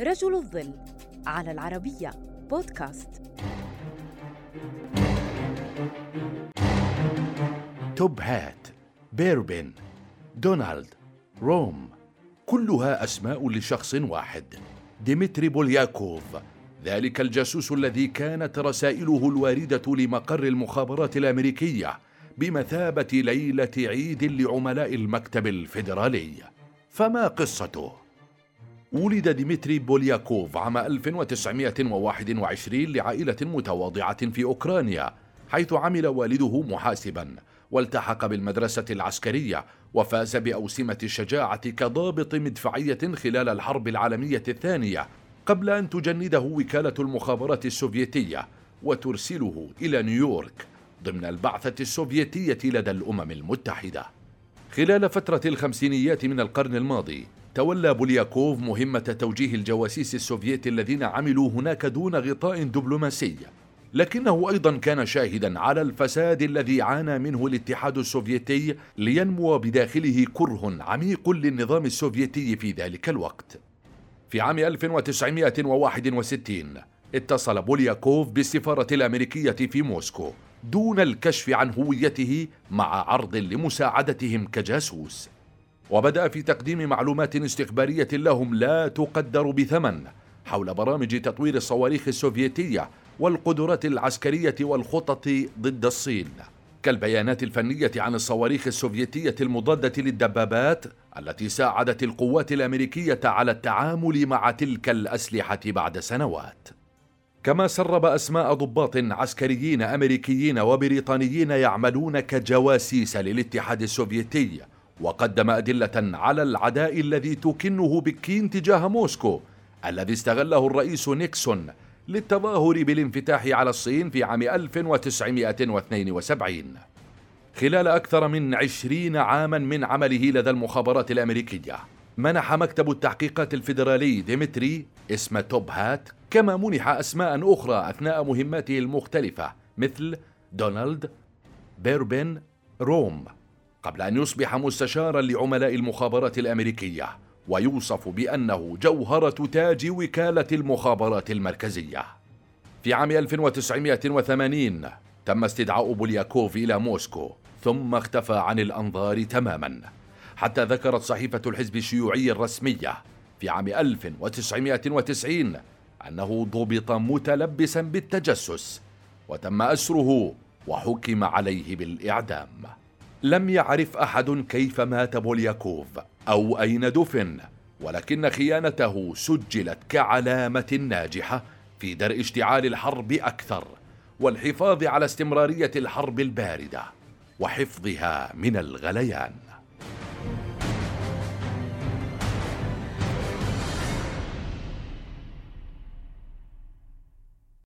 رجل الظل على العربية بودكاست. توب هات بيربن دونالد روم كلها أسماء لشخص واحد. ديمتري بولياكوف ذلك الجاسوس الذي كانت رسائله الواردة لمقر المخابرات الأمريكية بمثابة ليلة عيد لعملاء المكتب الفيدرالي. فما قصته؟ ولد ديمتري بولياكوف عام 1921 لعائلة متواضعة في أوكرانيا حيث عمل والده محاسبا. والتحق بالمدرسة العسكرية وفاز بأوسمة الشجاعة كضابط مدفعية خلال الحرب العالمية الثانية قبل أن تجنده وكالة المخابرات السوفيتية وترسله إلى نيويورك ضمن البعثة السوفيتية لدى الأمم المتحدة. خلال فترة الخمسينيات من القرن الماضي تولى بولياكوف مهمة توجيه الجواسيس السوفيت الذين عملوا هناك دون غطاء دبلوماسي لكنه أيضا كان شاهدا على الفساد الذي عانى منه الاتحاد السوفيتي لينمو بداخله كره عميق للنظام السوفيتي في ذلك الوقت. في عام 1961 اتصل بولياكوف بالسفارة الأمريكية في موسكو دون الكشف عن هويته مع عرض لمساعدتهم كجاسوس. وبدأ في تقديم معلومات استخبارية لهم لا تقدر بثمن حول برامج تطوير الصواريخ السوفيتية والقدرات العسكرية والخطط ضد الصين. كالبيانات الفنية عن الصواريخ السوفيتية المضادة للدبابات التي ساعدت القوات الأمريكية على التعامل مع تلك الأسلحة بعد سنوات. كما سرب أسماء ضباط عسكريين أمريكيين وبريطانيين يعملون كجواسيس للاتحاد السوفيتي وقدم أدلة على العداء الذي تكنه بكين تجاه موسكو الذي استغله الرئيس نيكسون للتظاهر بالانفتاح على الصين في عام 1972 خلال أكثر من عشرين عاما من عمله لدى المخابرات الأمريكية منح مكتب التحقيقات الفيدرالي ديمتري اسم توب هات كما منح أسماء أخرى أثناء مهماته المختلفة مثل دونالد بيربن روم. قبل أن يصبح مستشارا لعملاء المخابرات الأمريكية ويوصف بأنه جوهرة تاج وكالة المخابرات المركزية. في عام 1980 تم استدعاء بولياكوف إلى موسكو ثم اختفى عن الأنظار تماما. حتى ذكرت صحيفة الحزب الشيوعي الرسمية في عام 1990 أنه ضبط متلبسا بالتجسس وتم أسره وحكم عليه بالإعدام. لم يعرف أحد كيف مات بولياكوف أو أين دفن ولكن خيانته سجلت كعلامة ناجحة في درء اشتعال الحرب أكثر والحفاظ على استمرارية الحرب الباردة وحفظها من الغليان.